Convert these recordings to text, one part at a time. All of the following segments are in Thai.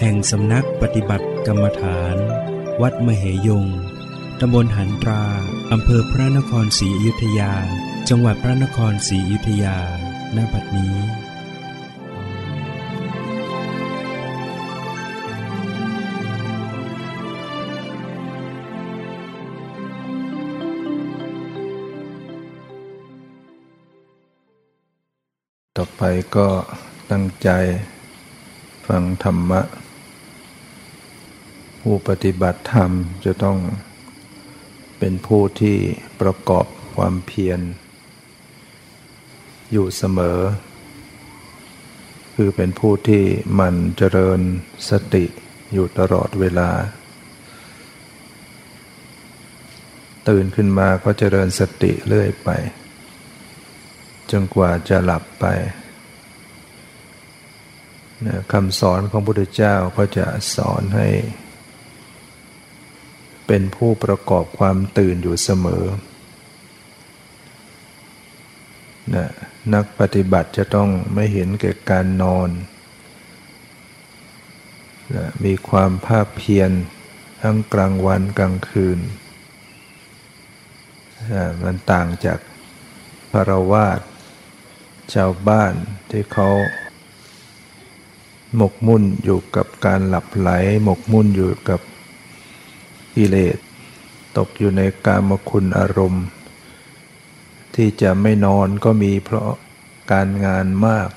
แห่งสำนักปฏิบัติกรรมฐาน วัดมเหยง ตำบลหันตรา อำเภอพระนครศรีอยุธยา จังหวัดพระนครศรีอยุธยา ณ บัดนี้ต่อไปก็ตั้งใจฟังธรรมะ ผู้ปฏิบัติธรรมจะต้องเป็นผู้ที่ประกอบความเพียร อยู่เสมอ คือเป็นผู้ที่มันเจริญสติอยู่ตลอดเวลา ตื่นขึ้นมาก็เจริญสติเรื่อยไป จนกว่าจะหลับไปคำสอนของพระพุทธเจ้าก็จะสอนให้ เป็นผู้ประกอบความตื่นอยู่เสมอนะนักปฏิบัติจะต้องไม่เห็นแก่การนอนนะมีความภาคเพียรทั้งกลางวันกลางคืนนะมันต่างจากพระวาสชาวบ้านที่เขาหมกมุ่นอยู่กับการหลับไหล หมกมุ่นอยู่กับ กิเลส ตกอยู่ในกามคุณอารมณ์ ที่จะไม่นอนก็มีเพราะการงานมาก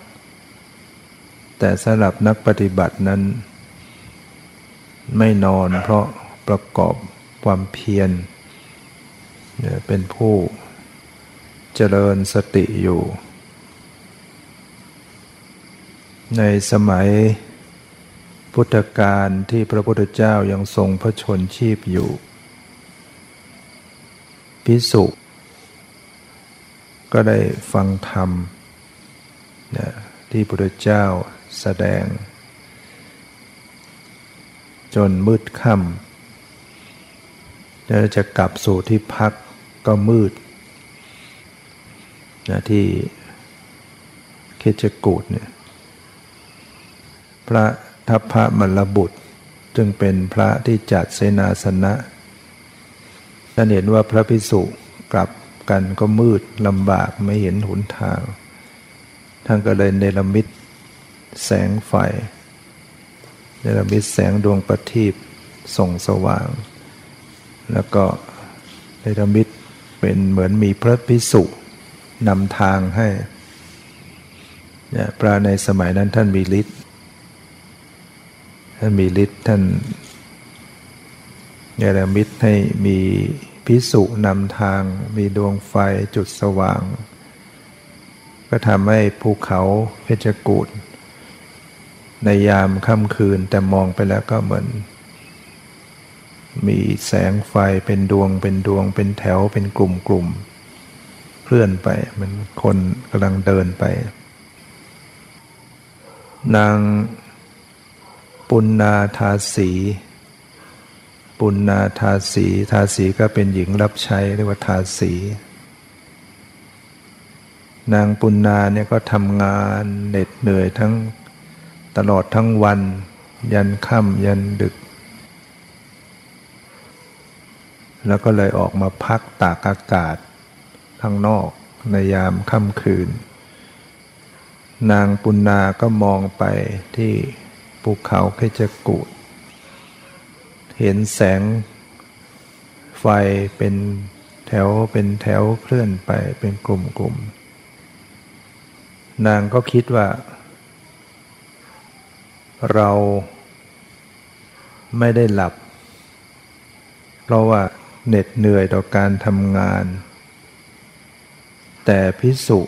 แต่สำหรับนักปฏิบัตินั้น ไม่นอนเพราะประกอบความเพียรเป็นผู้เจริญสติอยู่ ในสมัย พุทธกาลที่พระพุทธเจ้ายังทรงพระชนชีพอยู่ พิสุก็ได้ฟังธรรมที่พระพุทธเจ้าแสดง จนมืดค่ำแล้วจะกลับสู่ที่พักก็มืดนะที่เคจกูดเนี่ยพระ ทัพพระมลบุตร จึงเป็นพระที่จัดเสนาสนะท่านเห็นว่าพระพิสุกลับกันก็มืดลำบากไม่เห็นหนทาง ท่านก็เลยเนรมิตแสงไฟเนรมิตแสงดวงประทีปส่งสว่าง แล้วก็เนรมิตเป็นเหมือนมีพระพิสุนำทางให้พระในสมัยนั้นท่านมีฤทธิ์ ท่านมีฤทธิ์ท่านเนรมิตให้มีพิสุนำทาง มีดวงไฟจุดสว่าง ก็ทำให้ภูเขาเพชรกูดในยามค่ำคืนแต่มองไปแล้วก็เหมือน มีแสงไฟเป็นดวงเป็นดวง เป็นแถวเป็นกลุ่มกลุ่มเคลื่อนไปเหมือนคนกำลังเดินไป นาง ปุณนาทาสี ปุณนาทาสี ทาสีก็เป็นหญิงรับใช้เรียกว่าทาสี นางปุณนาเนี่ยก็ทำงานเหน็ดเหนื่อยทั้งตลอดทั้งวัน ยันค่ำยันดึก แล้วก็เลยออกมาพักตากอากาศข้างนอกในยามค่ำคืน นางปุณนาก็มองไปที่ ภูเขาเพชรกูด เห็นแสงไฟเป็นแถวเป็นแถวเคลื่อนไปเป็นกลุ่มๆนางก็คิดว่า เราไม่ได้หลับ เพราะว่าเหน็ดเหนื่อยต่อการทำงาน แต่พิสุ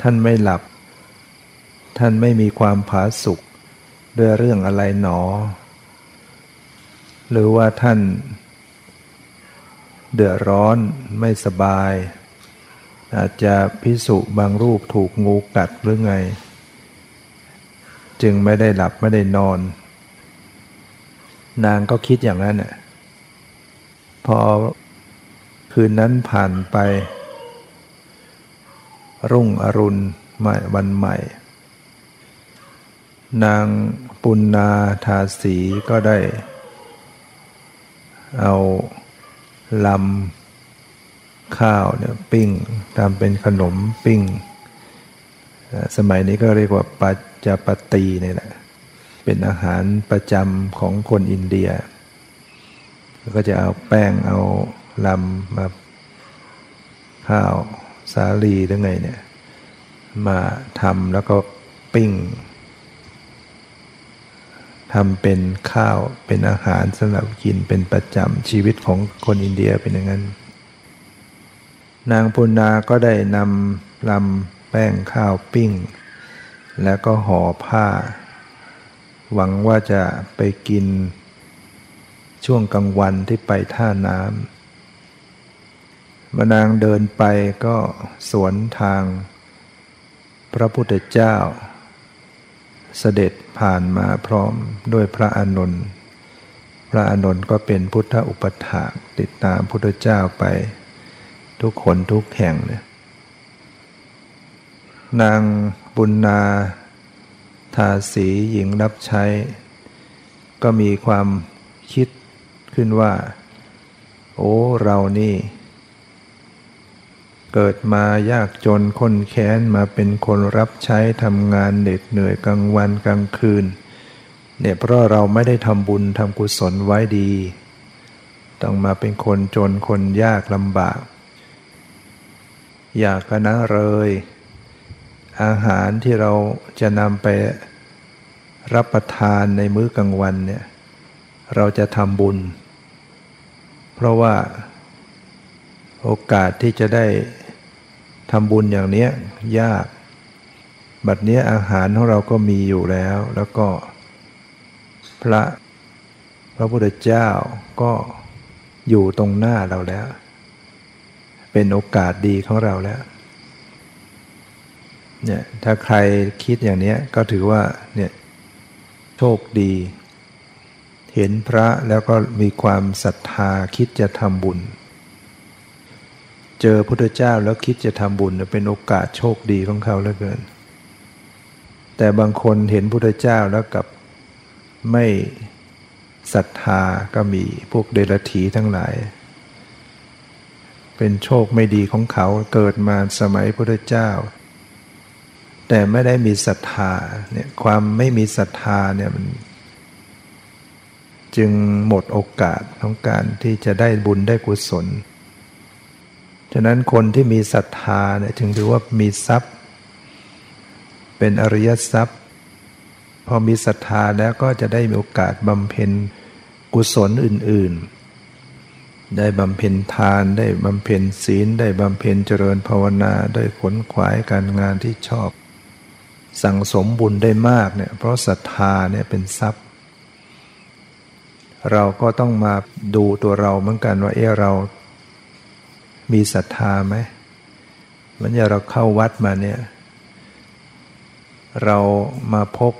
ท่านไม่หลับ ท่านไม่มีความผาสุกด้วยเรื่องอะไรหนอ หรือว่าท่านเดือดร้อนไม่สบาย อาจจะพิสุบางรูปถูกงูกัดหรือไง จึงไม่ได้หลับไม่ได้นอน นางก็คิดอย่างนั้นน่ะพอคืนนั้นผ่านไป รุ่งอรุณใหม่วันใหม่ นางปุณนาทาสีก็ได้ เอาลำข้าวเนี่ยปิ้งทำเป็นขนมปิ้ง สมัยนี้ก็เรียกว่าปัจจปตีนี่แหละ เป็นอาหารประจำของคนอินเดีย ก็จะเอาแป้งเอาลำมาข้าวสาลีหรือไงเนี่ย มาทำแล้วก็ปิ้ง ทำเป็นข้าวเป็นอาหารสำหรับกินเป็นประจำชีวิตของคนอินเดียเป็นอย่างนั้น นางปุณนาก็ได้นำลำแป้งข้าวปิ้ง แล้วก็ห่อผ้า หวังว่าจะไปกินช่วงกลางวันที่ไปท่าน้ำมานางเดินไปก็สวนทาง พระพุทธเจ้า เสด็จผ่านมาพร้อมด้วยพระอานนท์พระอานนท์ก็เป็นพุทธอุปถากติดตามพุทธเจ้าไป ทุกคนทุกแห่งเนี่ยนางบุญนาทาสีหญิงรับใช้ ก็มีความคิดขึ้นว่า โอ้เรานี่ เกิดมายากจนคนแค้นมาเป็นคนรับใช้ทำงานเหน็ดเหนื่อยกลางวันกลางคืนเนี่ยเพราะเราไม่ได้ทำบุญทำกุศลไว้ดี ต้องมาเป็นคนจนคนยากลำบาก อยากกันนะเลย อาหารที่เราจะนำไปรับประทานในมื้อกลางวันเนี่ยเราจะทำบุญ เพราะว่าโอกาสที่จะได้ ทำบุญอย่างเนี้ยยาก บัดเนี้ยอาหารของเราก็มีอยู่แล้ว แล้วก็พระพระพุทธเจ้าก็อยู่ตรงหน้าเราแล้ว เป็นโอกาสดีของเราแล้วเนี่ยถ้าใครคิดอย่างนี้ก็ถือว่าเนี่ยโชคดี เห็นพระแล้วก็มีความศรัทธาคิดจะทำบุญ เจอพุทธเจ้าแล้วคิดจะทำบุญเป็นโอกาสโชคดีของเขาเหลือเกิน แต่บางคนเห็นพุทธเจ้าแล้วกับไม่ศรัทธาก็มีพวกเดรัจฉีทั้งหลาย เป็นโชคไม่ดีของเขาเกิดมาสมัยพุทธเจ้า แต่ไม่ได้มีศรัทธาเนี่ยความไม่มีศรัทธาเนี่ยมันจึงหมดโอกาสของการที่จะได้บุญได้กุศล ฉะนั้นคนที่มีศรัทธาเนี่ยจึงถือว่ามีทรัพย์ เป็นอริยทรัพย์ พอมีศรัทธาแล้วก็จะได้มีโอกาสบำเพ็ญกุศลอื่น ๆ ได้บำเพ็ญทานได้บำเพ็ญศีล ได้บำเพ็ญเจริญภาวนาได้ขนขวายการงานที่ชอบ สั่งสมบุญได้มากเนี่ยเพราะศรัทธาเนี่ยเป็นทรัพย์ เราก็ต้องมาดูตัวเราเหมือนกันว่าเออเรา มีศรัทธาไหมมันอย่าเราเข้าวัดมาเนี่ย เรามาพบ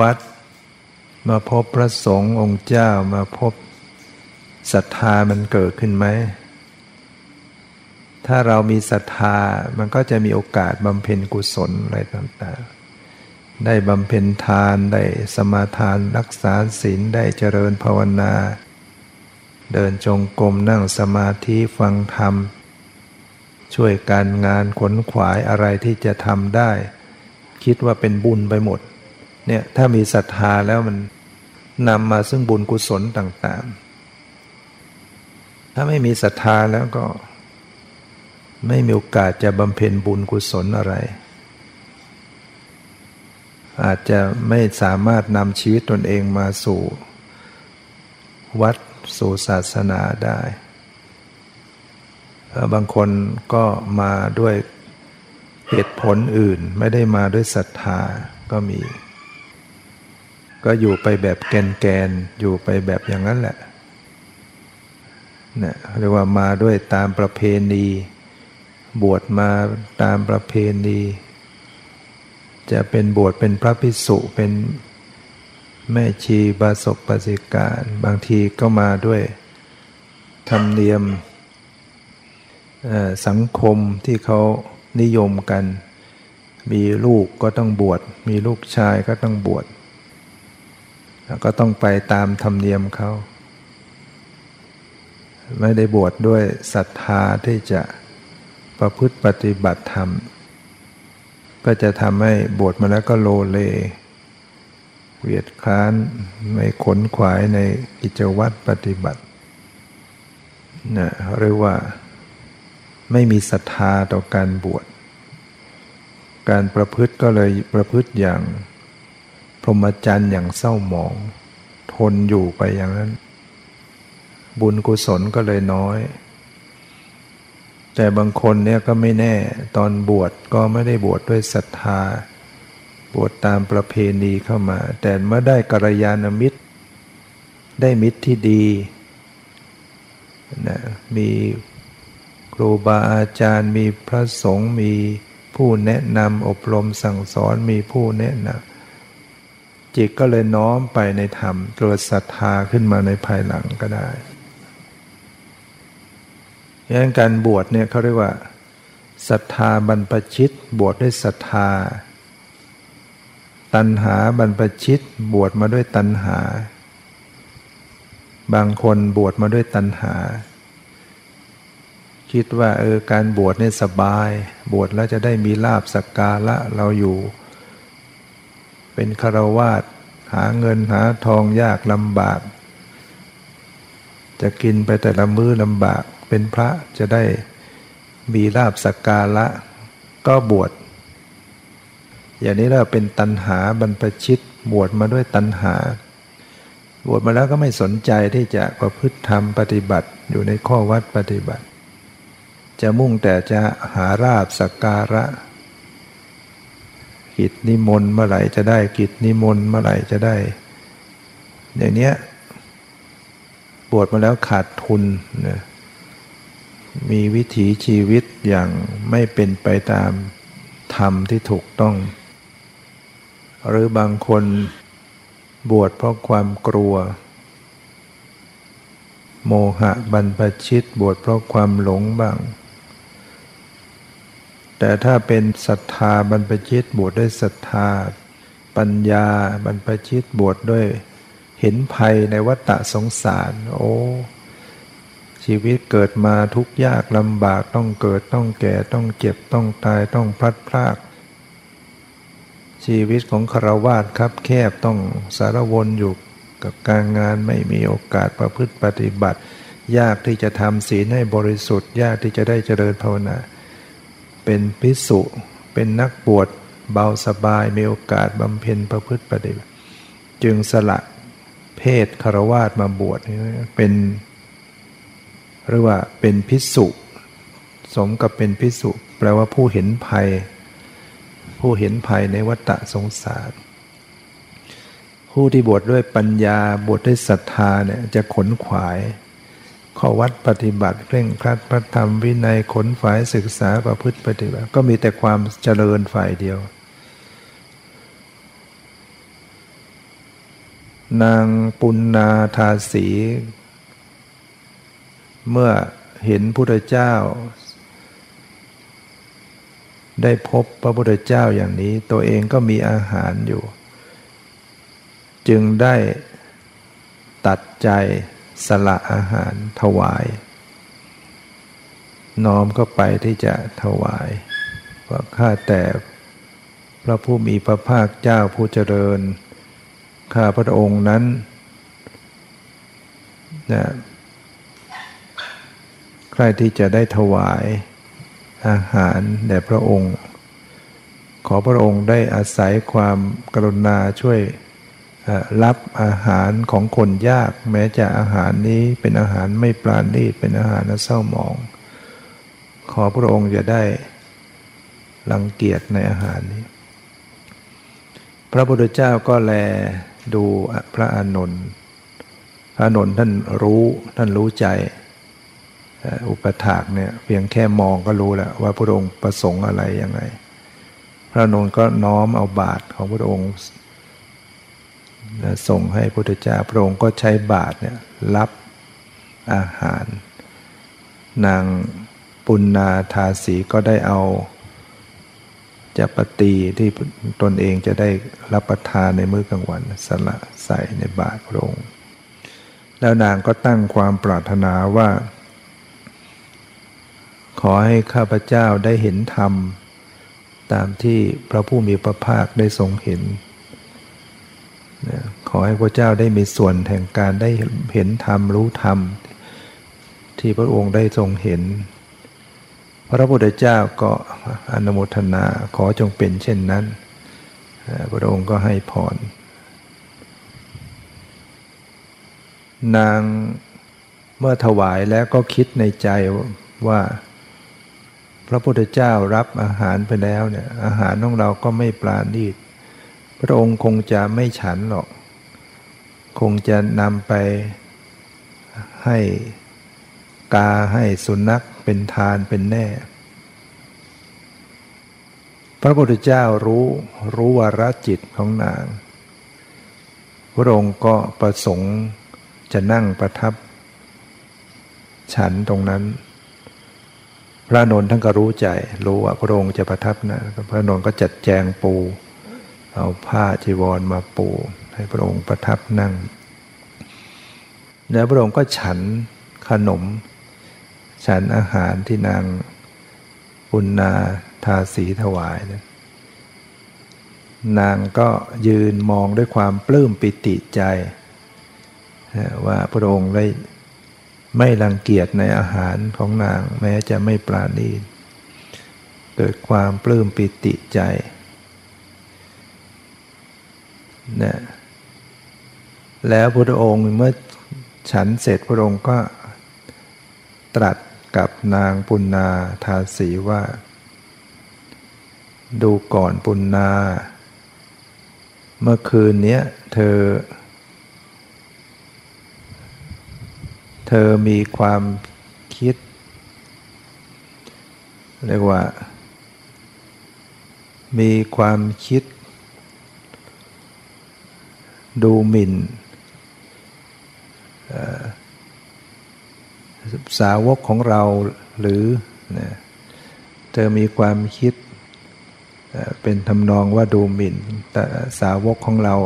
วัด มาพบพระสงฆ์องค์เจ้ามาพบศรัทธามันเกิดขึ้นไหม ถ้าเรามีศรัทธามันก็จะมีโอกาสบำเพ็ญกุศลอะไรต่างๆ ได้บำเพ็ญทาน ได้สมาทานรักษาศีลได้เจริญภาวนา เดินจงกรมนั่งสมาธิฟังธรรม ช่วยการงานขนขวายอะไรที่จะทำได้ คิดว่าเป็นบุญไปหมดเนี่ยถ้ามีศรัทธาแล้วมันนำมาซึ่งบุญกุศลต่างๆ ถ้าไม่มีศรัทธาแล้วก็ ไม่มีโอกาสจะบำเพ็ญบุญกุศลอะไร อาจจะไม่สามารถนำชีวิตตนเองมาสู่ วัด สู่ศาสนาได้ บางคนก็มาด้วยเหตุผลอื่นไม่ได้มาด้วยศรัทธาก็มี ก็อยู่ไปแบบแกนแกนอยู่ไปแบบอย่างนั้นแหละนะเรียกว่ามาด้วยตามประเพณี บวชมาตามประเพณี จะเป็นบวชเป็นพระภิกษุเป็น แม่ชีบาศกปสิการบางทีก็มาด้วยธรรมเนียมสังคมที่เขานิยมกัน มีลูกก็ต้องบวช มีลูกชายก็ต้องบวชแล้วก็ต้องไปตามธรรมเนียมเขาไม่ได้บวชดด้วยศรัทธาที่จะประพฤติปฏิบัติธรรม ก็จะทำให้บวชมาแล้วก็โลเล เวียดค้านไม่ขนขวายในกิจวัตรปฏิบัตินะเรียกว่าไม่มีศรัทธาต่อการบวช การประพฤติก็เลยประพฤติอย่าง พรหมจรรย์อย่างเศร้าหมอง ทนอยู่ไปอย่างนั้น บุญกุศลก็เลยน้อย แต่บางคนเนี่ยก็ไม่แน่ตอนบวชก็ไม่ได้บวชดด้วยศรัทธา บวชตามประเพณีเข้ามา แต่เมื่อได้กัลยาณมิตร ได้มิตรที่ดีนะมีครูบาอาจารย์ มีพระสงฆ์มีผู้แนะนำอบรมสั่งสอนมีผู้แนะนำจิตก็เลยน้อมไปในธรรมเกิดศรัทธาขึ้นมาในภายหลังก็ได้ยังการบวชเนี่ยเขาเรียกว่าศรัทธาบรรพชิตบวชด้วยศรัทธา ตัณหาบรรพชิตบวชมาด้วยตัณหา บางคนบวชมาด้วยตัณหา คิดว่าเออการบวชเนี่ยสบาย บวชแล้วจะได้มีลาบสักการะเราอยู่ เป็นคารวาสหาเงินหาทองยากลำบาก จะกินไปแต่ละมื้อลำบาก เป็นพระจะได้มีลาบสักการะก็บวช อย่างนี้เราเป็นตัณหาบรรพชิตบวชมาด้วยตัณหา บวชมาแล้วก็ไม่สนใจที่จะประพฤติธรรมปฏิบัติอยู่ในข้อวัดปฏิบัติ จะมุ่งแต่จะหาราบสักการะ กิจนิมนต์เมื่อไหร่จะได้กิจนิมนต์เมื่อไหร่จะได้ อย่างเนี้ยบวชมาแล้วขาดทุนนะมีวิถีชีวิตอย่างไม่เป็นไปตามธรรมที่ถูกต้อง หรือบางคนบวชเพราะความกลัว โมหะบรรพชิตบวชเพราะความหลงบ้าง แต่ถ้าเป็นศรัทธาบรรพชิตบวชด้วยศรัทธา ปัญญาบรรพชิตบวชด้วยเห็นภัยในวัฏสงสาร โอ้ชีวิตเกิดมาทุกยากลำบากต้องเกิดต้องแก่ต้องเจ็บต้องตายต้องพลัดพราก ชีวิตของคารวาสครับแคบต้องสารวนอยู่กับการงานไม่มีโอกาสประพฤติปฏิบัติ ยากที่จะทำศีลให้บริสุทธิ์ ยากที่จะได้เจริญภาวนา เป็นพิสุเป็นนักบวชเบาสบายมีโอกาสบำเพ็ญประพฤติปฏิบัติ จึงสละเพศคารวาสมาบวชเป็นหรือว่าเป็นพิสุสมกับเป็นพิสุแปลว่าผู้เห็นภัย ผู้เห็นภัยในวัฏสงสาร ผู้ที่บวชดด้วยปัญญาบวชดด้วยศรัทธาเนี่ยจะขนขวาย ข้อวัดปฏิบัติเคร่งครัดพระธรรมวินัยขนฝ่ายศึกษาประพฤติปฏิบัติ ก็มีแต่ความเจริญฝ่ายเดียว นางปุณนาทาสี เมื่อเห็นพุทธเจ้า ได้พบพระพุทธเจ้าอย่างนี้ ตัวเองก็มีอาหารอยู่ จึงได้ตัดใจสละอาหารถวาย น้อมก็ไปที่จะถวายว่าข้าแต่พระผู้มีพระภาคเจ้าผู้เจริญ ข้าพระองค์นั้นนะใครที่จะได้ถวาย อาหารแด่พระองค์ ขอพระองค์ได้อาศัยความกรุณาช่วยรับอาหารของคนยาก แม้จะอาหารนี้เป็นอาหารไม่ปราณีตเป็นอาหารเศร้าหมอง ขอพระองค์จะได้รังเกียจในอาหารนี้ พระพุทธเจ้าก็แลดูพระอานนท์พระอานนท์ท่านรู้ท่านรู้ใจ อุปถากเนี่ยเพียงแค่มองก็รู้แล้วว่าพระองค์ประสงค์อะไรยังไง พระนนท์ก็น้อมเอาบาตรของพระองค์ส่งให้พุทธเจ้าพระองค์ก็ใช้บาตรเนี่ยรับอาหาร นางปุณนาทาสีก็ได้เอาจะปฏิที่ตนเองจะได้รับประทานในมื้อกลางวันสละใส่ในบาตรพระองค์ แล้วนางก็ตั้งความปรารถนาว่า อให้ข้าพเจ้าได้เห็นธรรม ตามที่พระผู้มีพระภาคได้ทรงเห็น ขอให้พระเจ้าได้มีส่วนแห่งการได้เห็นธรรมรู้ธรรม ที่พระองค์ได้ทรงเห็น พระพุทธเจ้าก็อนุโมทนาขอจงเป็นเช่นนั้น พระองค์ก็ให้พรนางเมื่อถวายแล้วก็คิดในใจว่า พระพุทธเจ้ารับอาหารไปแล้วเนี่ยอาหารของเราก็ไม่ปราณีต พระองค์คงจะไม่ฉันหรอก คงจะนำไปให้กาให้สุนัขเป็นทานเป็นแน่ พระพุทธเจ้ารู้รู้วาระจิตของนาง พระองค์ก็ประสงค์จะนั่งประทับ ฉันตรงนั้น พระนนท์ท่านก็รู้ใจ รู้ว่าพระองค์จะประทับนะพระนนท์ก็จัดแจงปู เอาผ้าจีวรมาปู ให้พระองค์ประทับนั่ง แล้วพระองค์ก็ฉันขนม ฉันอาหารที่นางปุณาทาสีถวายนะนางก็ยืนมองด้วยความปลื้มปิติใจ ว่าพระองค์ได้ ไม่รังเกียจในอาหารของนาง แม้จะไม่ปราณีเกิดความปลื้มปิติใจนะแล้วพระองค์เมื่อฉันเสร็จพระองค์ก็ตรัสกับนางปุณนาทาสีว่า ดูก่อนปุณนา เมื่อคืนนี้เธอ เธอมีความคิด เรียกว่า มีความคิด ดูหมิ่นสาวกของเราหรือนะเธอมีความคิดเป็นทำนองว่าดูหมิ่นสาวกของเรา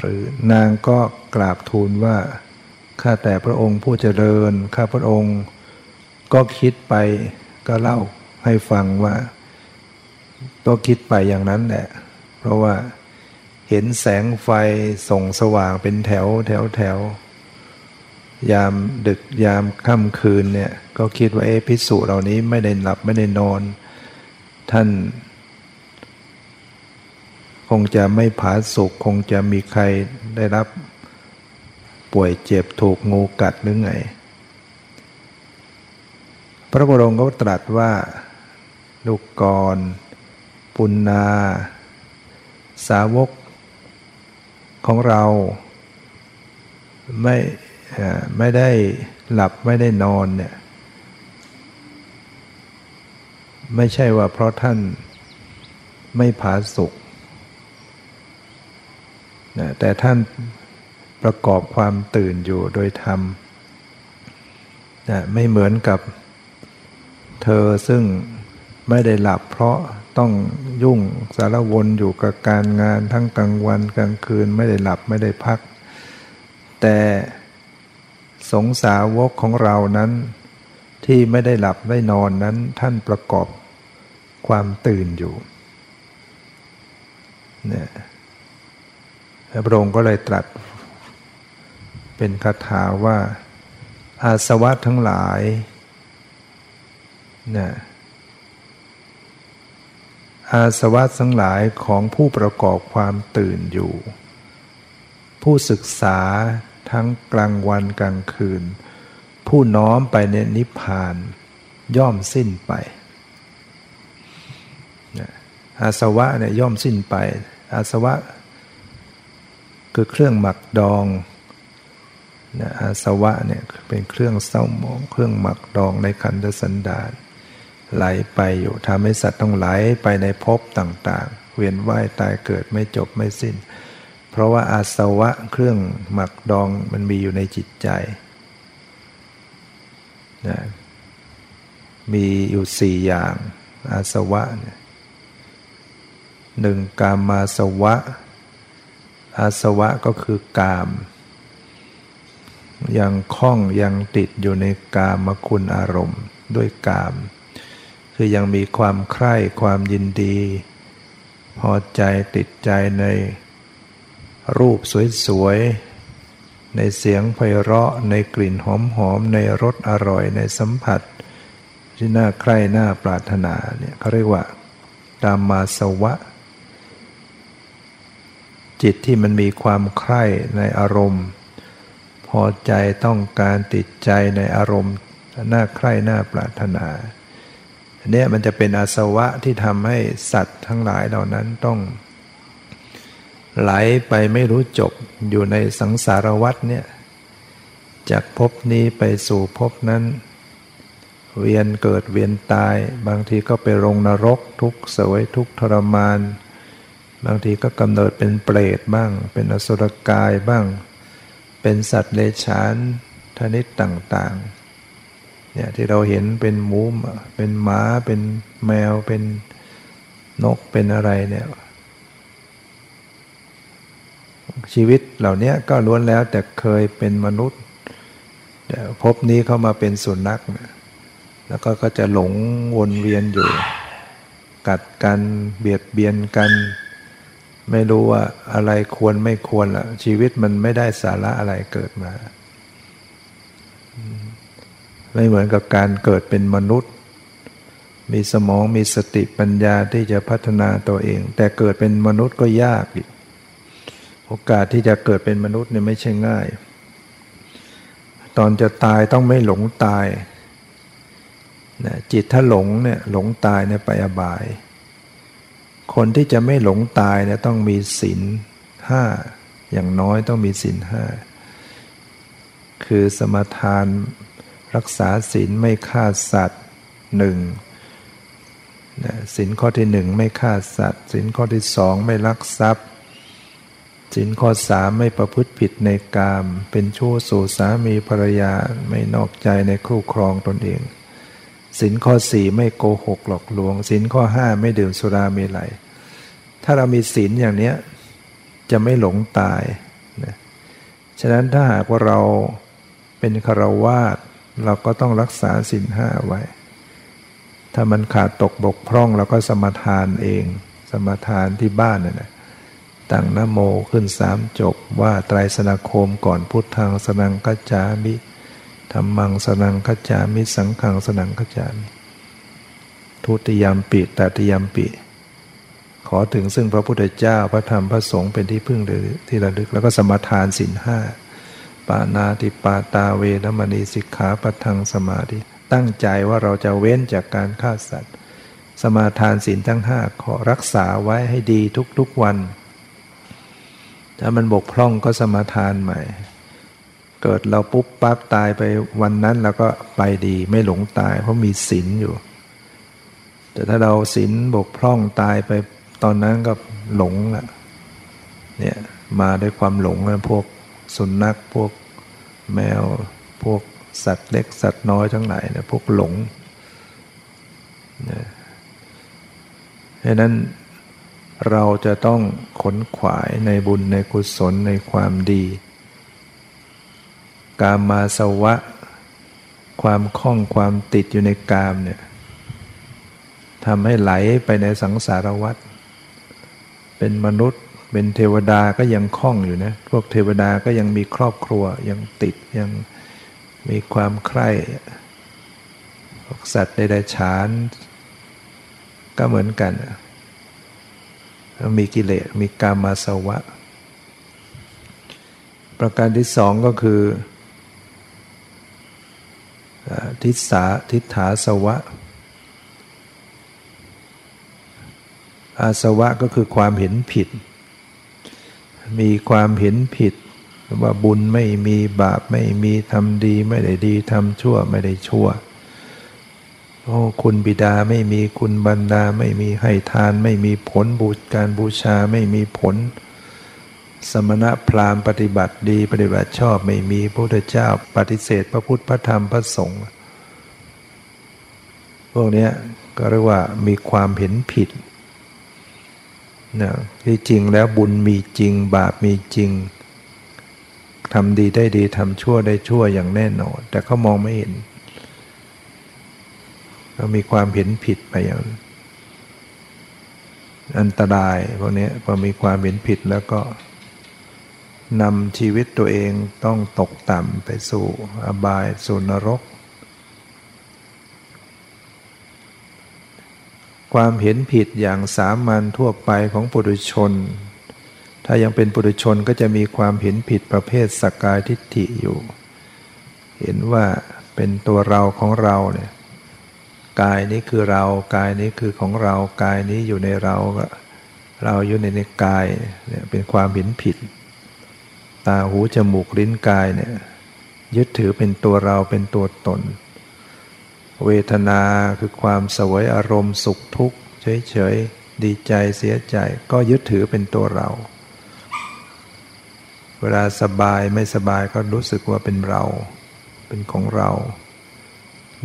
หรือนางก็กราบทูลว่า ข้าแต่พระองค์ผู้เจริญ ข้าพระองค์ ก็คิดไปก็เล่าให้ฟังว่า ก็คิดไปอย่างนั้นแหละ เพราะว่าเห็นแสงไฟส่องสว่างเป็นแถวแถวแถวยามดึกยามค่ำคืนเนี่ย ก็คิดว่าเอพิสุเหล่านี้ไม่ได้หลับไม่ได้นอน ท่าน คงจะไม่ผาสุกคงจะมีใครได้รับป่วยเจ็บถูกงูกัดหรือไง พระบรมก็ตรัสว่าลูกกร ปุณนา สาวกของเราไม่ไม่ได้หลับไม่ได้นอนเนี่ยไม่ใช่ว่าเพราะท่านไม่ผาสุก นะแต่ท่านประกอบความตื่นอยู่โดยธรรมนะไม่เหมือนกับเธอซึ่งไม่ได้หลับเพราะต้องยุ่งสารวนอยู่กับการงานทั้งกลางวันกลางคืนไม่ได้หลับไม่ได้พัก แต่สงสาวกของเรานั้นที่ไม่ได้หลับไม่นอนนั้นท่านประกอบความตื่นอยู่เนี่ย พระองค์ก็เลยตรัส เป็นคาถาว่า อาสวะทั้งหลายเนี่ยอาสวะทั้งหลายของผู้ประกอบความตื่นอยู่ ผู้ศึกษาทั้งกลางวันกลางคืน ผู้น้อมไปในนิพพาน ย่อมสิ้นไปอาสวะเนี่ยย่อมสิ้นไป อาสวะ คือเครื่องหมักดองนะอาสวะเนี่ยเป็นเครื่องเศร้าหมอง เครื่องหมักดองในขันธสันดานไหลไปอยู่ทำให้สัตว์ต้องไหลไปในภพต่างๆ เวียนว่ายตายเกิดไม่จบไม่สิ้น เพราะว่าอาสวะเครื่องหมักดองมันมีอยู่ในจิตใจนะมีอยู่สี่อย่างอาสวะเนี่ยหนึ่งกามาสวะ อาสวะก็คือกาม ยังคล้องยังติดอยู่ในกามคุณอารมณ์ด้วยกาม คือยังมีความใคร่ความยินดี พอใจติดใจในรูปสวยๆ ในเสียงไพเราะ ในกลิ่นหอมๆ ในรสอร่อยในสัมผัส ที่น่าใคร่น่าปรารถนาเนี่ยเขาเรียกว่ากามาสวะ จิตที่มันมีความใคร่ในอารมณ์ พอใจต้องการติดใจในอารมณ์น่าใคร่น่าปรารถนาอันนี้มันจะเป็นอาสวะที่ทำให้สัตว์ทั้งหลายเหล่านั้นต้อง ไหลไปไม่รู้จบอยู่ในสังสารวัฏเนี่ยจากภพนี้ไปสู่ภพนั้น เวียนเกิดเวียนตาย บางทีก็ไปลงนรกทุกสวยทุกทรมาน บางทีก็กำเนิดเป็นเปรตบ้าง เป็นอสุรกายบ้าง เป็นสัตว์เลฉานทนิดต่างๆเนี่ยที่เราเห็นเป็นหมูเป็นหมาเป็นแมวเป็นนกเป็นอะไรเนี่ยชีวิตเหล่านี้ก็ล้วนแล้วแต่เคยเป็นมนุษย์แต่พบนี้เข้ามาเป็นสุนัขแล้วก็ก็จะหลงวนเวียนอยู่ กัดกันเบียดเบียนกัน ไม่รู้ว่าอะไรควรไม่ควรละชีวิตมันไม่ได้สาระอะไรเกิดมา ไม่เหมือนกับการเกิดเป็นมนุษย์ มีสมองมีสติปัญญาที่จะพัฒนาตัวเอง แต่เกิดเป็นมนุษย์ก็ยากอีกโอกาสที่จะเกิดเป็นมนุษย์เนี่ยไม่ใช่ง่าย ตอนจะตายต้องไม่หลงตายนะจิตถ้าหลงเนี่ยหลงตายเนี่ยไปอบาย คนที่จะไม่หลงตายเนี่ยต้องมีศีลห้าอย่างน้อยต้องมีศีลห้าคือสมทานรักษาศีลไม่ฆ่าสัตว์หนึ่งศีลข้อที่หนึ่งไม่ฆ่าสัตว์ศีลข้อที่สองไม่ลักทรัพย์ศีลข้อสามไม่ประพฤติผิดในกาม เป็นชั่วสู่สามีภรรยาไม่นอกใจในคู่ครองตนเอง ศีลข้อสี่ไม่โกหกหลอกลวงศีลข้อห้าไม่ดื่มสุราเมลัย ถ้าเรามีศีลอย่างนี้จะไม่หลงตายนะฉะนั้นถ้าหากว่าเราเป็นคารวาสเราก็ต้องรักษาศีลห้าไว้ ถ้ามันขาดตกบกพร่องเราก็สมทานเอง สมทานที่บ้านน่ะนะตั้งนโมขึ้นสามจบว่าไตรสนาคมก่อนพุทธังสนังกัจจามิ ธรรมังสนังกัจามิสังขังสนังกัจามิทุติยามปิตติยามปิ ขอถึงซึ่งพระพุทธเจ้าพระธรรมพระสงฆ์เป็นที่พึ่งหรือที่ระลึก แล้วก็สมทานสินห้าปานาติปาตาเวรมณีสิกขาปทังสมาธิตั้งใจว่าเราจะเว้นจากการฆ่าสัตว์ สมาทานสินทั้งห้าขอรักษาไว้ให้ดีทุกๆวัน ถ้ามันบกพร่องก็สมาทานใหม่ เกิดเราปุ๊บปั๊บตายไปวันนั้นเราก็ไปดีไม่หลงตาย เพราะมีศีลอยู่ แต่ถ้าเราศีลบกพร่องตายไปตอนนั้นก็หลงละเนี่ยมาด้วยความหลงนะพวกสุนัขพวกแมวพวกสัตว์เล็กสัตว์น้อยทั้งหลายนะพวกหลงนะดังนั้นเราจะต้องขนขวายในบุญในกุศลในความดี กามาสวะ ความคล้องความติดอยู่ในกามเนี่ยทำให้ไหลไปในสังสารวัฏเป็นมนุษย์ เป็นเทวดาก็ยังคล่องอยู่นะ พวกเทวดาก็ยังมีครอบครัวยังติดยังมีความใคร่พวกสัตว์ใดๆฉาน ก็เหมือนกัน มีกิเลสมีกามาสวะ ประการที่สองก็คือ ทิศาทิฏฐาสวะ อาสวะก็คือความเห็นผิด มีความเห็นผิดว่าบุญไม่มีบาปไม่มีทำดีไม่ได้ดีทำชั่วไม่ได้ชั่วโอ้คุณบิดาไม่มีคุณบรรดาไม่มีให้ทาน ไม่มีผลบูชการบูชาไม่มีผล สมณะพราหมณ์ปฏิบัติดีปฏิบัติชอบไม่มีพระพุทธเจ้าปฏิเสธพระพุทธพระธรรมพระสงฆ์พวกนี้ก็เรียกว่ามีความเห็นผิดนะที่จริงแล้วบุญมีจริงบาปมีจริงทำดีได้ดีทำชั่วได้ชั่วอย่างแน่นอน แต่เขามองไม่เห็นเรามีความเห็นผิดไปอย่างอันตรายพวกนี้พอมีความเห็นผิดแล้วก็ นำชีวิตตัวเองต้องตกต่ำไปสู่อบายสู่นรก ความเห็นผิดอย่างสามัญทั่วไปของปุถุชน ถ้ายังเป็นปุถุชนก็จะมีความเห็นผิดประเภทสกกายทิฏฐิอยู่ เห็นว่าเป็นตัวเราของเราเนี่ยกายนี้คือเรา กายนี้คือของเรา กายนี้อยู่ในเรา เราอยู่ในในกายเนี่ยเป็นความเห็นผิด ตาหูจมูกลิ้นกายเนี่ยยึดถือเป็นตัวเราเป็นตัวตน เวทนาคือความสวยอารมณ์สุขทุกข์เฉยๆดีใจเสียใจก็ยึดถือเป็นตัวเรา เวลาสบายไม่สบายก็รู้สึกว่าเป็นเรา เป็นของเรา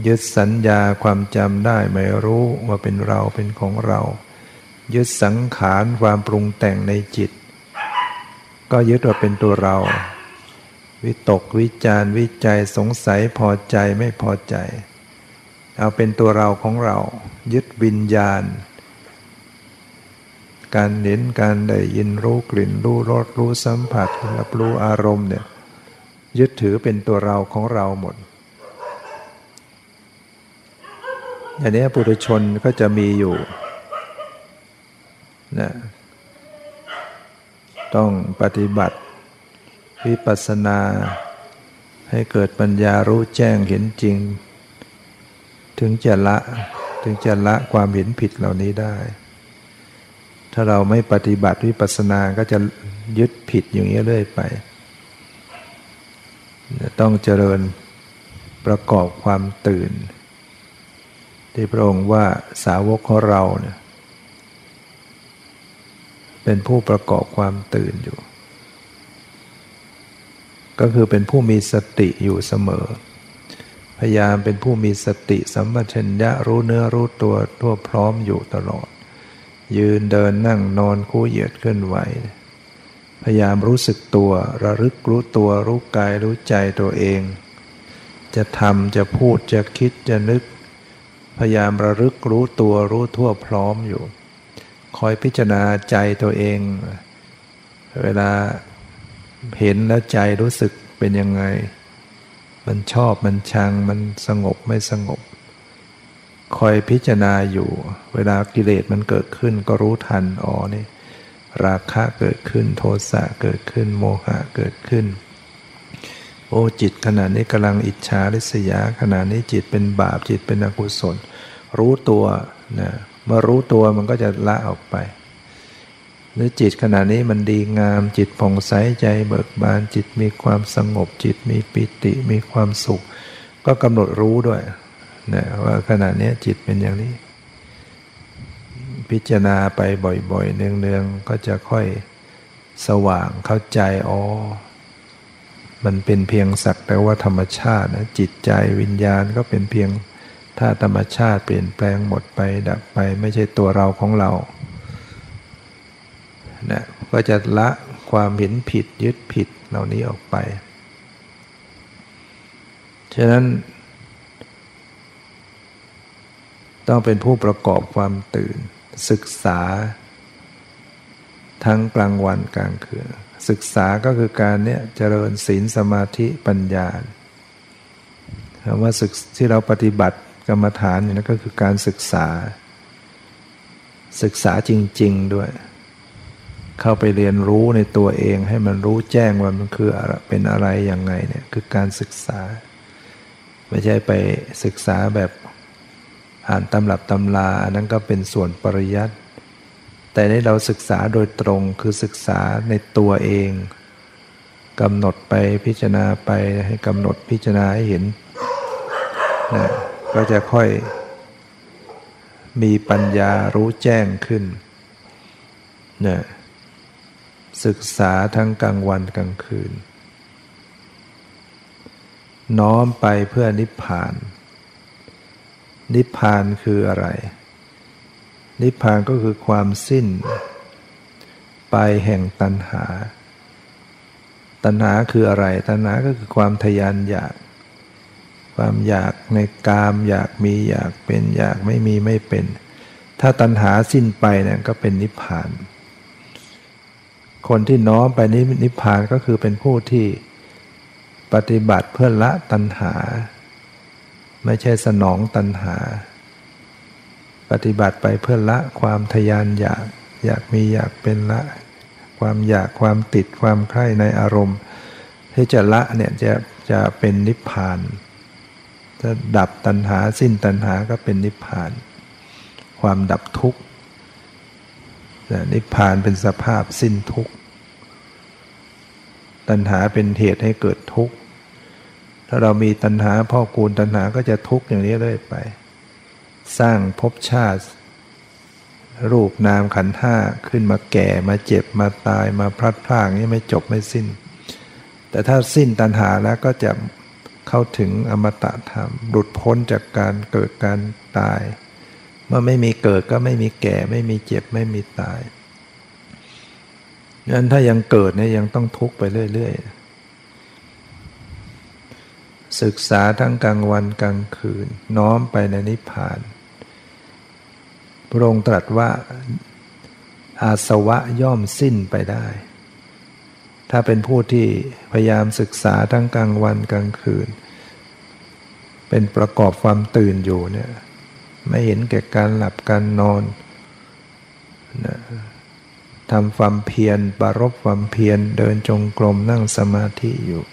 ยึดสัญญาความจำได้ไม่รู้ว่าเป็นเราเป็นของเรา ยึดสังขารความปรุงแต่งในจิต ก็ยึดว่าเป็นตัวเรา วิตกวิจารวิจัยสงสัยพอใจไม่พอใจ เอาเป็นตัวเราของเรา ยึดวิญญาณ การเห็นการได้ยินรู้กลิ่นรู้รสรู้สัมผัสรับรู้อารมณ์เนี่ยยึดถือเป็นตัวเราของเราหมดอันนี้ปุถุชนก็จะมีอยู่นะ ต้องปฏิบัติ วิปัสสนา ให้เกิดปัญญารู้แจ้งเห็นจริง ถึงจะละถึงจะละความเห็นผิดเหล่านี้ได้ ถ้าเราไม่ปฏิบัติวิปัสสนาก็จะยึดผิดอย่างนี้เรื่อยไป ต้องเจริญประกอบความตื่น ที่พระองค์ว่าสาวกของเราเนี่ย เป็นผู้ประกอบความตื่นอยู่ ก็คือเป็นผู้มีสติอยู่เสมอ พยายามเป็นผู้มีสติสัมปชัญญะรู้เนื้อรู้ตัวทั่วพร้อมอยู่ตลอด ยืนเดินนั่งนอนคู่เหยียดเคลื่อนไหว พยายามรู้สึกตัวระลึกรู้ตัวรู้กายรู้ใจตัวเอง จะทำจะพูดจะคิดจะนึก พยายามระลึกรู้ตัวรู้ทั่วพร้อมอยู่ คอยพิจารณาใจตัวเอง เวลาเห็นแล้วใจรู้สึกเป็นยังไง มันชอบมันชังมันสงบไม่สงบ คอยพิจารณาอยู่ เวลากิเลสมันเกิดขึ้นก็รู้ทันอ๋อนี่ราคะเกิดขึ้นโทสะเกิดขึ้นโมหะเกิดขึ้น โอ้จิตขณะนี้กำลังอิจฉาริษยาขณะนี้จิตเป็นบาปจิตเป็นอกุศล รู้ตัวนะ เมื่อรู้ตัวมันก็จะละออกไป หรือจิตขณะนี้มันดีงาม จิตผ่องใสใจเบิกบานจิตมีความสงบจิตมีปิติมีความสุข ก็กำหนดรู้ด้วยนะว่าขณะนี้จิตเป็นอย่างนี้ พิจารณาไปบ่อยๆ เนืองๆ ก็จะค่อยสว่างเข้าใจอ๋อมันเป็นเพียงสักแต่ว่าธรรมชาตินะจิตใจวิญญาณก็เป็นเพียง ถ้าธรรมชาติเปลี่ยนแปลงหมดไปดับไปไม่ใช่ตัวเราของเรานะก็จะละความเห็นผิดยึดผิดเหล่านี้ออกไป ฉะนั้น ต้องเป็นผู้ประกอบความตื่น ศึกษา ทั้งกลางวันกลางคืน ศึกษาก็คือการเนี่ยเจริญศีลสมาธิปัญญาคำว่าศึกที่เราปฏิบัติ กรรมฐานเนี่ยก็คือการศึกษา ศึกษาจริง ๆด้วย เข้าไปเรียนรู้ในตัวเองให้มันรู้แจ้งว่ามันคือเป็นอะไรอย่างไงเนี่ยคือการศึกษา ไม่ใช่ไปศึกษาแบบอ่านตำรับตำราอันนั้นก็เป็นส่วนปริยัติแต่ในเราศึกษาโดยตรงคือศึกษาในตัวเองกำหนดไปพิจารณาไปให้กำหนดพิจารณาให้เห็นนะ ก็จะค่อยมีปัญญารู้แจ้งขึ้นนะศึกษาทั้งกลางวันกลางคืน น้อมไปเพื่อนิพพาน นิพพานคืออะไร นิพพานก็คือความสิ้น ไปแห่งตัณหา ตัณหาคืออะไร ตัณหาก็คือความทยานอยาก ความอยากในกาม อยากมีอยากเป็นอยากไม่มีไม่เป็น ถ้าตัณหาสิ้นไปเนี่ยก็เป็นนิพพาน คนที่น้อมไปนินิพพานก็คือเป็นผู้ที่ปฏิบัติเพื่อละตัณหา ไม่ใช่สนองตัณหา ปฏิบัติไปเพื่อละความทยานอยากอยากมีอยากเป็นละ ความอยากความติดความใคร่ในอารมณ์ ที่จะละเนี่ยจะจะเป็นนิพพาน จะดับตัณหาสิ้นตัณหาก็เป็นนิพพาน ความดับทุกข์นิพพานเป็นสภาพสิ้นทุกข์ตัณหาเป็นเหตุให้เกิดทุกข์ถ้าเรามีตัณหาพ่อคูณตัณหาก็จะทุกข์อย่างนี้เรื่อยไป สร้างภพชาติ รูปนามขันห้าขึ้นมาแก่มาเจ็บมาตายมาพลัดพรากนี่ไม่จบไม่สิ้น แต่ถ้าสิ้นตัณหาแล้วก็จะ เข้าถึงอมตะธรรม หลุดพ้นจากการเกิดการตาย เมื่อไม่มีเกิดก็ไม่มีแก่ ไม่มีเจ็บไม่มีตายงั้นถ้ายังเกิดเนี่ยยังต้องทุกข์ไปเรื่อยๆ ศึกษาทั้งกลางวันกลางคืน น้อมไปในนิพพาน พระองค์ตรัสว่าอาสวะย่อมสิ้นไปได้ ถ้าเป็นผู้ที่พยายามศึกษาทั้งกลางวันกลางคืน เป็นประกอบความตื่นอยู่เนี่ยไม่เห็นแก่การหลับการนอนนะทำความเพียรบารบความเพียรเดินจงกรมนั่งสมาธิอยู่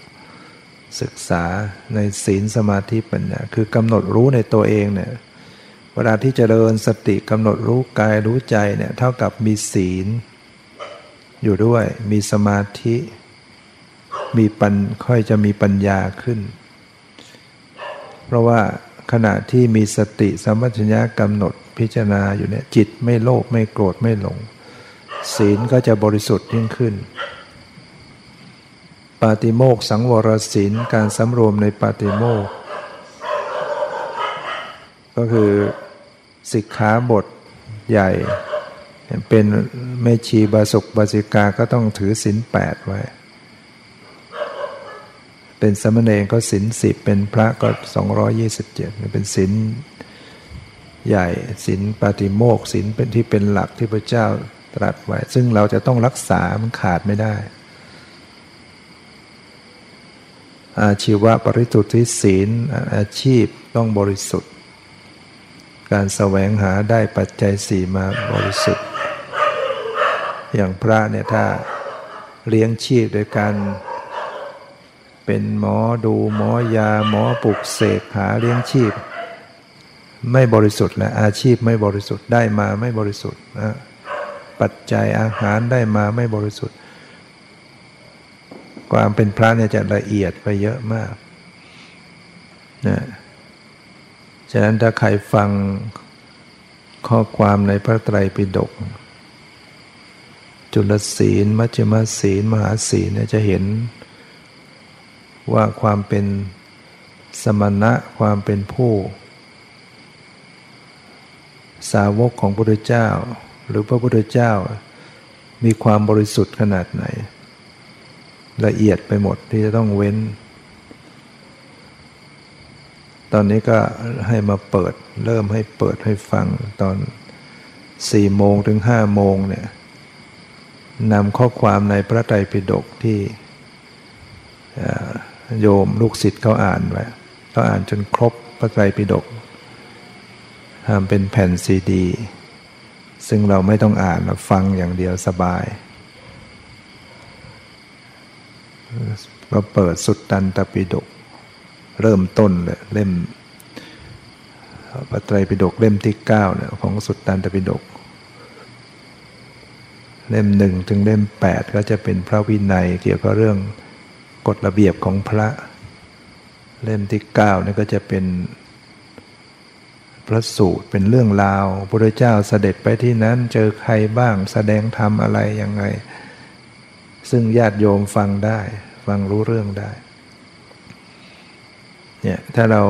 ศึกษาในศีลสมาธิปัญญาคือกำหนดรู้ในตัวเองเนี่ยเวลาที่จเจริญสติกำหนดรู้กายรู้ใจเนี่ยเท่ากับมีศีล อยู่ด้วย มีสมาธิ มีปัญค่อยจะมีปัญญาขึ้น เพราะว่าขณะที่มีสติสัมปชัญญะกำหนดพิจารณาอยู่เนี่ยจิตไม่โลภไม่โกรธไม่หลง ศีลก็จะบริสุทธิ์ยิ่งขึ้น ปาติโมกสังวรศีลการสำรวมในปาติโมกก็คือสิกขาบทใหญ่ เป็นแม่ชีบาสุกบาสิกาก็ต้องถือศีลแปดไว้ เป็นสมณเณรก็ศินสิบเป็นพระก็สองร้อยี่สิบเจ็ดเป็นศินใหญ่ศินปาติโมกศินเป็นที่เป็นหลักที่พระเจ้าตรัสไว้ ซึ่งเราจะต้องรักษามันขาดไม่ได้ อาชีวะปริสุทธิศีลอาชีพต้องบริสุทธิ์ การแสวงหาได้ปัจจัยสี่มาบริสุทธิ์ อย่างพระเนี่ยถ้าเลี้ยงชีพโดยการเป็นหมอดูหมอยาหมอปลุกเสกหาเลี้ยงชีพ ไม่บริสุทธิ์และอาชีพไม่บริสุทธิ์ได้มาไม่บริสุทธิ์นะปัจจัยอาหารได้มาไม่บริสุทธิ์ ความเป็นพระเนี่ยจะละเอียดไปเยอะมากนะฉะนั้นถ้าใครฟังข้อความในพระไตรปิฎก จุลศีล มัจจมศีล มหาศีลเนี่ยจะเห็น ว่าความเป็นสมณะความเป็นผู้ สาวกของพระพุทธเจ้า หรือพระพุทธเจ้า มีความบริสุทธิ์ขนาดไหน ละเอียดไปหมดที่จะต้องเว้น ตอนนี้ก็ให้มาเปิด เริ่มให้เปิดให้ฟังตอนสี่โมงถึงห้าโมงเนี่ย นำข้อความในพระไตรปิฎกที่โยมลูกศิษย์เขาอ่านไว้เขาอ่านจนครบพระไตรปิฎกทำเป็นแผ่นซีดี ซึ่งเราไม่ต้องอ่านเราฟังอย่างเดียวสบาย เราเปิดสุดตันตปิฎกเริ่มต้นเลยเล่มพระไตรปิฎกเล่มที่เก้าเนี่ยของสุดตันตปิฎก เล่มหนึ่งถึงเล่มแปดก็จะเป็นพระวินัยเกี่ยวกับเรื่องกฎระเบียบของพระ เล่มที่เก้านี่ก็จะเป็นพระสูตรเป็นเรื่องราวพระเจ้าเสด็จไปที่นั้นเจอใครบ้างแสดงธรรมอะไรยังไง ซึ่งญาติโยมฟังได้ ฟังรู้เรื่องได้เนี่ยถ้าเรา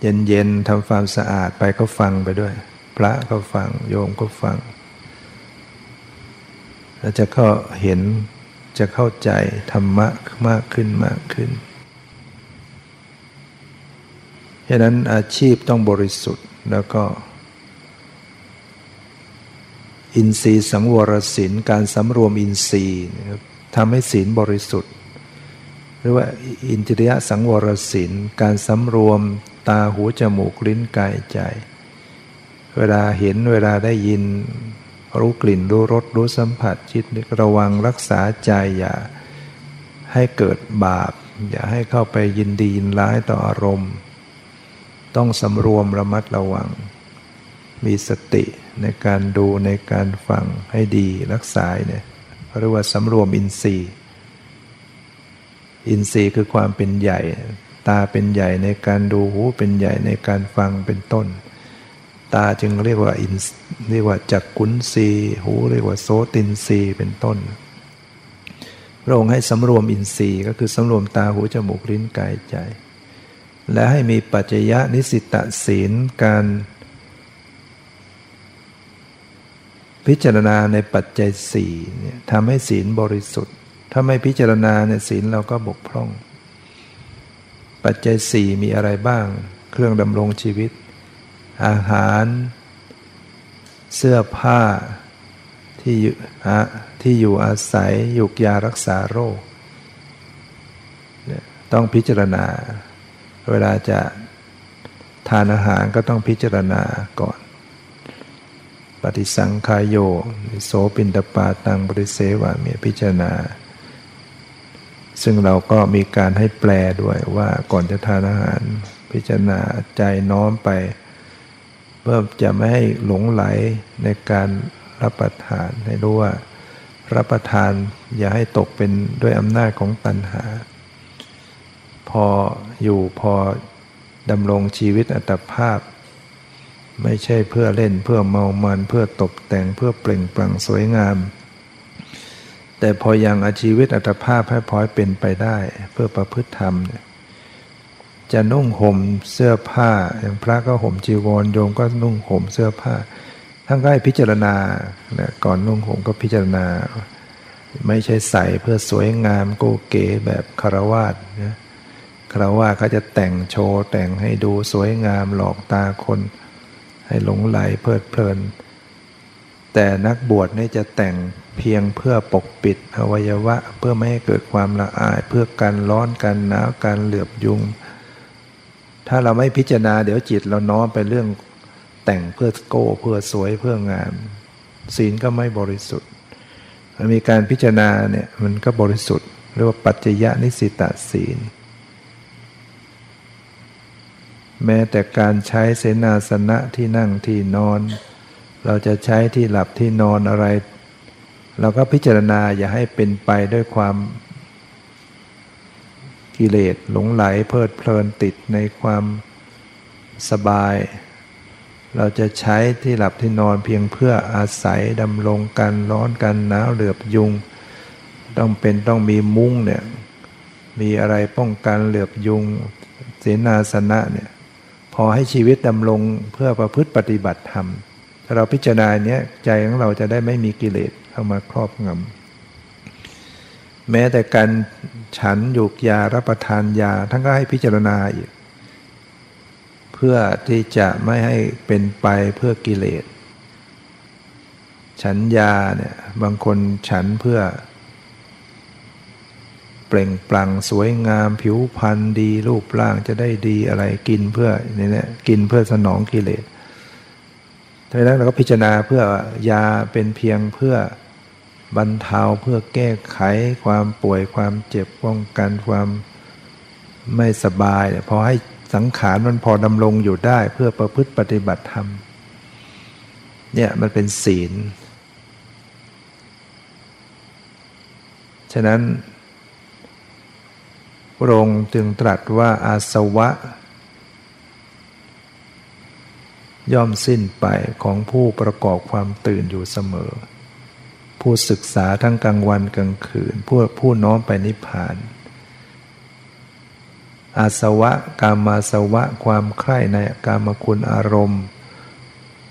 เย็นๆทำความสะอาดไปก็ฟังไปด้วย พระก็ฟังโยมก็ฟัง เราจะก็เห็นจะเข้าใจธรรมะมากขึ้นมากขึ้นฉะนั้นอาชีพต้องบริสุทธิ์แล้วก็ อินทรีย์สังวรศีลการสำรวมอินทรีย์ทำให้ศีลบริสุทธิ์ หรือว่าอินทรียสังวรศีลการสำรวมตาหูจมูกลิ้นกายใจ เวลาเห็นเวลาได้ยิน รู้กลิ่นรู้รสรู้สัมผัสจิตระวังรักษาใจอย่าให้เกิดบาป อย่าให้เข้าไปยินดียินร้ายต่ออารมณ์ ต้องสำรวมระมัดระวัง มีสติในการดูในการฟังให้ดีรักษาเนี่ยเรียกว่าสำรวมอินทรีย์ อินทรีย์คือความเป็นใหญ่ ตาเป็นใหญ่ในการดูหูเป็นใหญ่ในการฟังเป็นต้น ตาจึงเรียกว่าอินเรียกว่าจักกุนซีหูเรียกว่าโซตินซีเป็นต้นพระองค์ให้สำรวมอินทรีย์ก็คือสำรวมตาหูจมูกลิ้นกายใจ และให้มีปัจจยะนิสิตศีลการ พิจารณาในปัจจัยสี่เนี่ยทำให้ศีลบริสุทธิ์ ถ้าไม่พิจารณาในศีลเราก็บกพร่อง ปัจจัยสี่มีอะไรบ้าง เครื่องดำรงชีวิต อาหาร เสื้อผ้าที่อยู่ที่อยู่อาศัยยุกยารักษาโรค ต้องพิจารณา เวลาจะทานอาหารก็ต้องพิจารณาก่อน ปฏิสังขายโยโสปินตปาตังบริเสวามีพิจารณา ซึ่งเราก็มีการให้แปลด้วยว่าก่อนจะทานอาหารพิจารณาใจน้อมไป เพื่อจะไม่ให้หลงไหลในการรับประทานให้รู้ว่ารับประทานอย่าให้ตกเป็นด้วยอำนาจของตัณหา พออยู่พอดำรงชีวิตอัตภาพ ไม่ใช่เพื่อเล่นเพื่อเมามันเพื่อตกแต่งเพื่อเปล่งปลั่งสวยงาม แต่พอยังอาชีวิตอัตภาพให้พอยเป็นไปได้ เพื่อประพฤติธรรมเนี่ย จะนุ่งห่มเสื้อผ้าอย่างพระก็ห่มจีวรโยมก็นุ่งห่มเสื้อผ้าทั้งก็ให้พิจารณาก่อนนุ่งห่มก็พิจารณา ไม่ใช่ใส่เพื่อสวยงามโกเก๋แบบคารวาสนะคารวาสเขาจะแต่งโชว์แต่งให้ดูสวยงามหลอกตาคน ให้หลงไหลเพลิดเพลิน แต่นักบวชนี่จะแต่งเพียงเพื่อปกปิดอวัยวะ เพื่อไม่ให้เกิดความละอาย เพื่อการร้อนการหนาวการเหลือบยุง ถ้าเราไม่พิจารณาเดี๋ยวจิตเราน้อมไปเรื่องแต่งเพื่อโก้ เพื่อสวยเพื่องาม ศีลก็ไม่บริสุทธิ์มันมีการพิจารณาเนี่ยมันก็บริสุทธิ์เรียกว่าปัจจยะนิสิตาศีล แม้แต่การใช้เสนาสนะที่นั่งที่นอน เราจะใช้ที่หลับที่นอนอะไร เราก็พิจารณาอย่าให้เป็นไปด้วยความ กิเลสหลงไหลเพลิดเพลินติดในความสบาย เราจะใช้ที่หลับที่นอนเพียงเพื่ออาศัยดำรงกันร้อนกันหนาวเหลือบยุง ต้องเป็นต้องมีมุ้งเนี่ยมีอะไรป้องกันเหลือบยุงเสนาสนะเนี่ยพอให้ชีวิตดำรงเพื่อประพฤติปฏิบัติธรรมถ้าเราพิจารณาเนี้ยใจของเราจะได้ไม่มีกิเลสเข้ามาครอบงำ แม้แต่การฉันหยุกยารับประทานยาท่านก็ให้พิจารณาอีก เพื่อที่จะไม่ให้เป็นไปเพื่อกิเลส ฉันยาเนี่ยบางคนฉันเพื่อ เปล่งปลั่งสวยงามผิวพรรณดีรูปร่างจะได้ดีอะไรกินเพื่อเนี่ยกินเพื่อสนองกิเลสดังนั้นเราก็พิจารณาเพื่อยาเป็นเพียงเพื่อ บรรเทาเพื่อแก้ไขความป่วยความเจ็บป้องกันความไม่สบายพอให้สังขารมันพอดำรงอยู่ได้เพื่อประพฤติปฏิบัติธรรมเนี่ยมันเป็นศีล ฉะนั้นพระองค์จึงตรัสว่าอาสวะ ย่อมสิ้นไปของผู้ประกอบความตื่นอยู่เสมอ ผู้ศึกษาทั้งกลางวันกลางคืนผู้ผู้น้อมไปนิพพาน อาสวะกามาสวะความใคร่ในกามคุณอารมณ์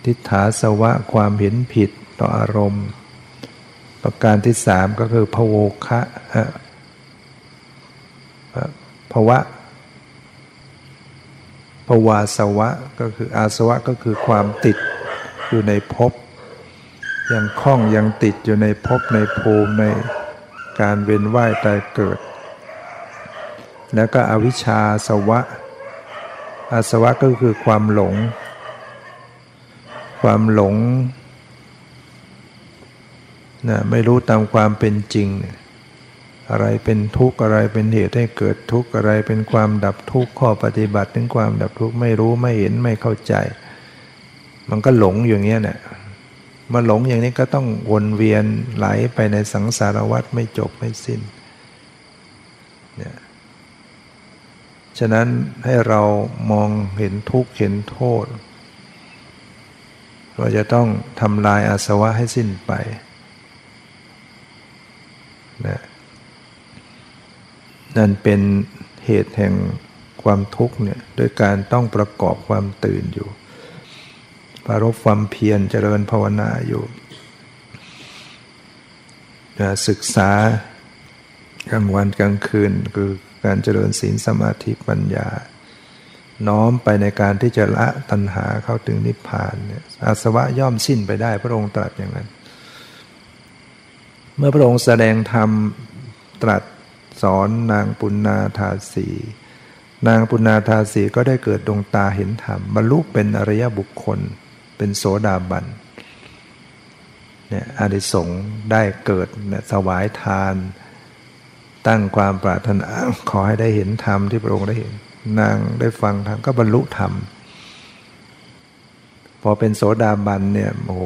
ทิฏฐาสวะความเห็นผิดต่ออารมณ์ ประการที่สามก็คือพโวคะภวะภวาสวะก็คืออาสวะก็คือความติดอยู่ในภพ ยังคล้องยังติดอยู่ในภพในภูมิในการเวียนว่ายตายเกิด แล้วก็อวิชชาสวะ อาสวะก็คือความหลง ความหลงนะไม่รู้ตามความเป็นจริง อะไรเป็นทุกข์อะไรเป็นเหตุให้เกิดทุกข์อะไรเป็นความดับทุกข์ข้อปฏิบัติถึงความดับทุกข์ไม่รู้ไม่เห็นไม่เข้าใจ มันก็หลงอย่างเงี้ยเนี่ย มาหลงอย่างนี้ก็ต้องวนเวียนไหลไปในสังสารวัฏไม่จบไม่สิ้นเนี่ยฉะนั้นให้เรามองเห็นทุกข์เห็นโทษ เราจะต้องทำลายอาสวะให้สิ้นไปนะนั่นเป็นเหตุแห่งความทุกข์เนี่ยด้วยการต้องประกอบความตื่นอยู่ ปารบความเพียรเจริญภาวนาอยู่ศึกษากลางวันกลางคืนคือการเจริญศีลสมาธิปัญญา น้อมไปในการที่จะละตัณหาเข้าถึงนิพพานเนี่ยอาสวะย่อมสิ้นไปได้พระองค์ตรัสอย่างนั้น เมื่อพระองค์แสดงธรรมตรัสสอนนางปุณาทาสีนางปุณาทาสีก็ได้เกิดดวงตาเห็นธรรมบรรลุเป็นอริยบุคคล เป็นโสดาบันเนี่ยอาดิสงได้เกิดเนี่ยสวายทาน ตั้งความปรารถนาขอให้ได้เห็นธรรมที่พระองค์ได้เห็นนางได้ฟังธรรมก็บรรลุธรรม พอเป็นโสดาบันเนี่ยโอ้โห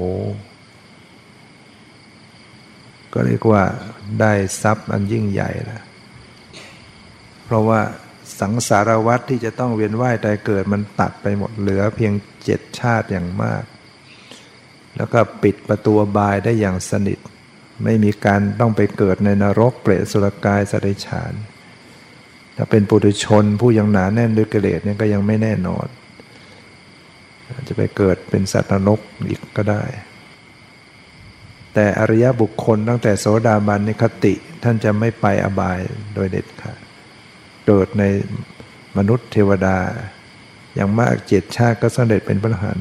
ก็เรียกว่าได้ทรัพย์อันยิ่งใหญ่ล้วเพราะว่า สังสารวัตที่จะต้องเวียนว่ายตายเกิดมันตัดไปหมดเหลือเพียงเจ็ดชาติอย่างมาก แล้วก็ปิดประตูบายได้อย่างสนิท ไม่มีการต้องไปเกิดในนรกเปรตสุรกายสัตว์ฉานถ้าเป็นปุถุชนผู้ยังหนาแน่นด้วยกิเลสเนี่ยก็ยังไม่แน่นอนจะไปเกิดเป็นสัตว์นรกอีกก็ได้ แต่อริยบุคคลตั้งแต่โสดาบันในคติท่านจะไม่ไปอบายโดยเด็ดขาด เกิดในมนุษย์เทวดา อย่างมากเจ็ดชาติก็สำเร็จเป็นพระหัน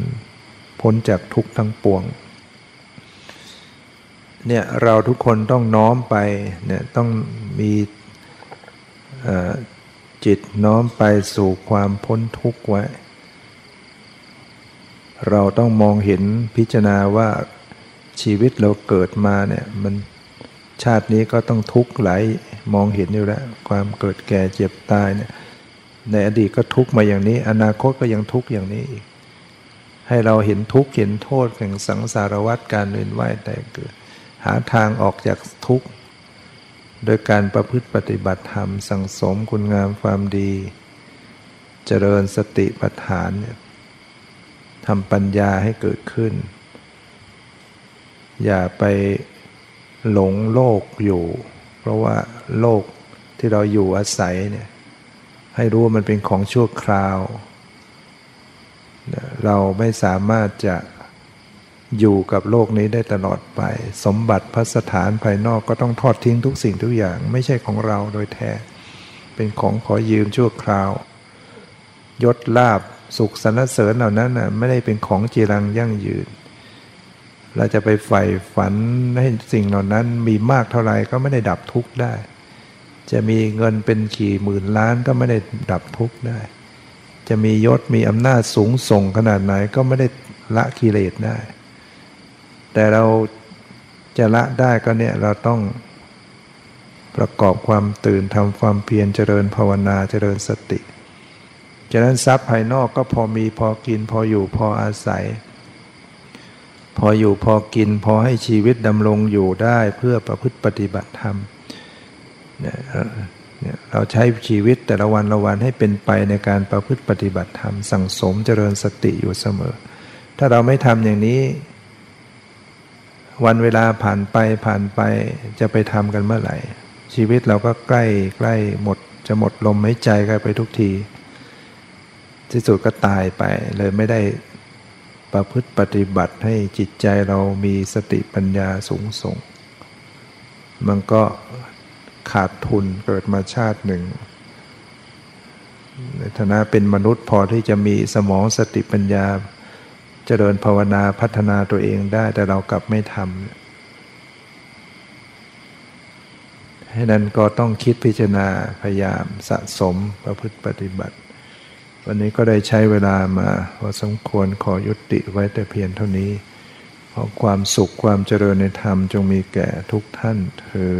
พ้นจากทุกข์ทั้งปวงเนี่ยเราทุกคนต้องน้อมไปเนี่ยต้องมีจิตน้อมไปสู่ความพ้นทุกข์ไว้ เราต้องมองเห็นพิจารณาว่าชีวิตเราเกิดมาเนี่ยมัน ชาตินี้ก็ต้องทุกข์ไหลมองเห็นอยู่แล้ว ความเกิดแก่เจ็บตายเนี่ยในอดีตก็ทุกข์มาอย่างนี้ อนาคตก็ยังทุกข์อย่างนี้อีกให้เราเห็นทุกข์เห็นโทษแห่งสังสารวัฏการเวียนว่ายแต่เกิด หาทางออกจากทุกข์ โดยการประพฤติปฏิบัติธรรม สั่งสมคุณงามความดี เจริญสติปัฏฐานเนี่ยทำปัญญาให้เกิดขึ้น อย่าไป หลงโลกอยู่ เพราะว่าโลกที่เราอยู่อาศัยเนี่ยให้รู้ว่ามันเป็นของชั่วคราว เราไม่สามารถจะอยู่กับโลกนี้ได้ตลอดไป สมบัติพัสถานภายนอกก็ต้องทอดทิ้งทุกสิ่งทุกอย่าง ไม่ใช่ของเราโดยแท้ เป็นของขอยืมชั่วคราว ยศลาบสุขสรรเสริญเหล่านั้นน่ะไม่ได้เป็นของจีรังยั่งยืน เราจะไปใฝ่ฝันให้สิ่งเหล่านั้นมีมากเท่าไหร่ก็ไม่ได้ดับทุกข์ได้ จะมีเงินเป็นขี่หมื่นล้านก็ไม่ได้ดับทุกข์ได้ จะมียศมีอำนาจสูงส่งขนาดไหนก็ไม่ได้ละกิเลสได้ แต่เราจะละได้ก็เนี่ยเราต้องประกอบความตื่นทำความเพียรเจริญภาวนาเจริญสติจากนั้นทรัพย์ภายนอกก็พอมีพอกินพออยู่พออาศัย พออยู่พอกินพอให้ชีวิตดำรงอยู่ได้เพื่อประพฤติปฏิบัติธรรมเนี่ยเราใช้ชีวิตแต่ละวันละวันให้เป็นไปในการประพฤติปฏิบัติธรรมสั่งสมเจริญสติอยู่เสมอ ถ้าเราไม่ทำอย่างนี้ วันเวลาผ่านไปผ่านไปจะไปทำกันเมื่อไหร่ ชีวิตเราก็ใกล้ใกล้หมด จะหมดลมหายใจกันไปทุกที ที่สุดก็ตายไปเลยไม่ได้ ประพฤติปฏิบัติให้จิตใจเรามีสติปัญญาสูงส่ง มันก็ขาดทุนเกิดมาชาติหนึ่ง ในฐานะเป็นมนุษย์พอที่จะมีสมองสติปัญญาจเจริญภาวนาพัฒนาตัวเองได้แต่เรากลับไม่ทำให้นั้นก็ต้องคิดพิจารณาพยายามสะสมประพฤติปฏิบัติ วันนี้ก็ได้ใช้เวลามาพอสมควรขอยุติไว้แต่เพียงเท่านี้ ขอความสุขความเจริญในธรรมจงมีแก่ทุกท่านเทอ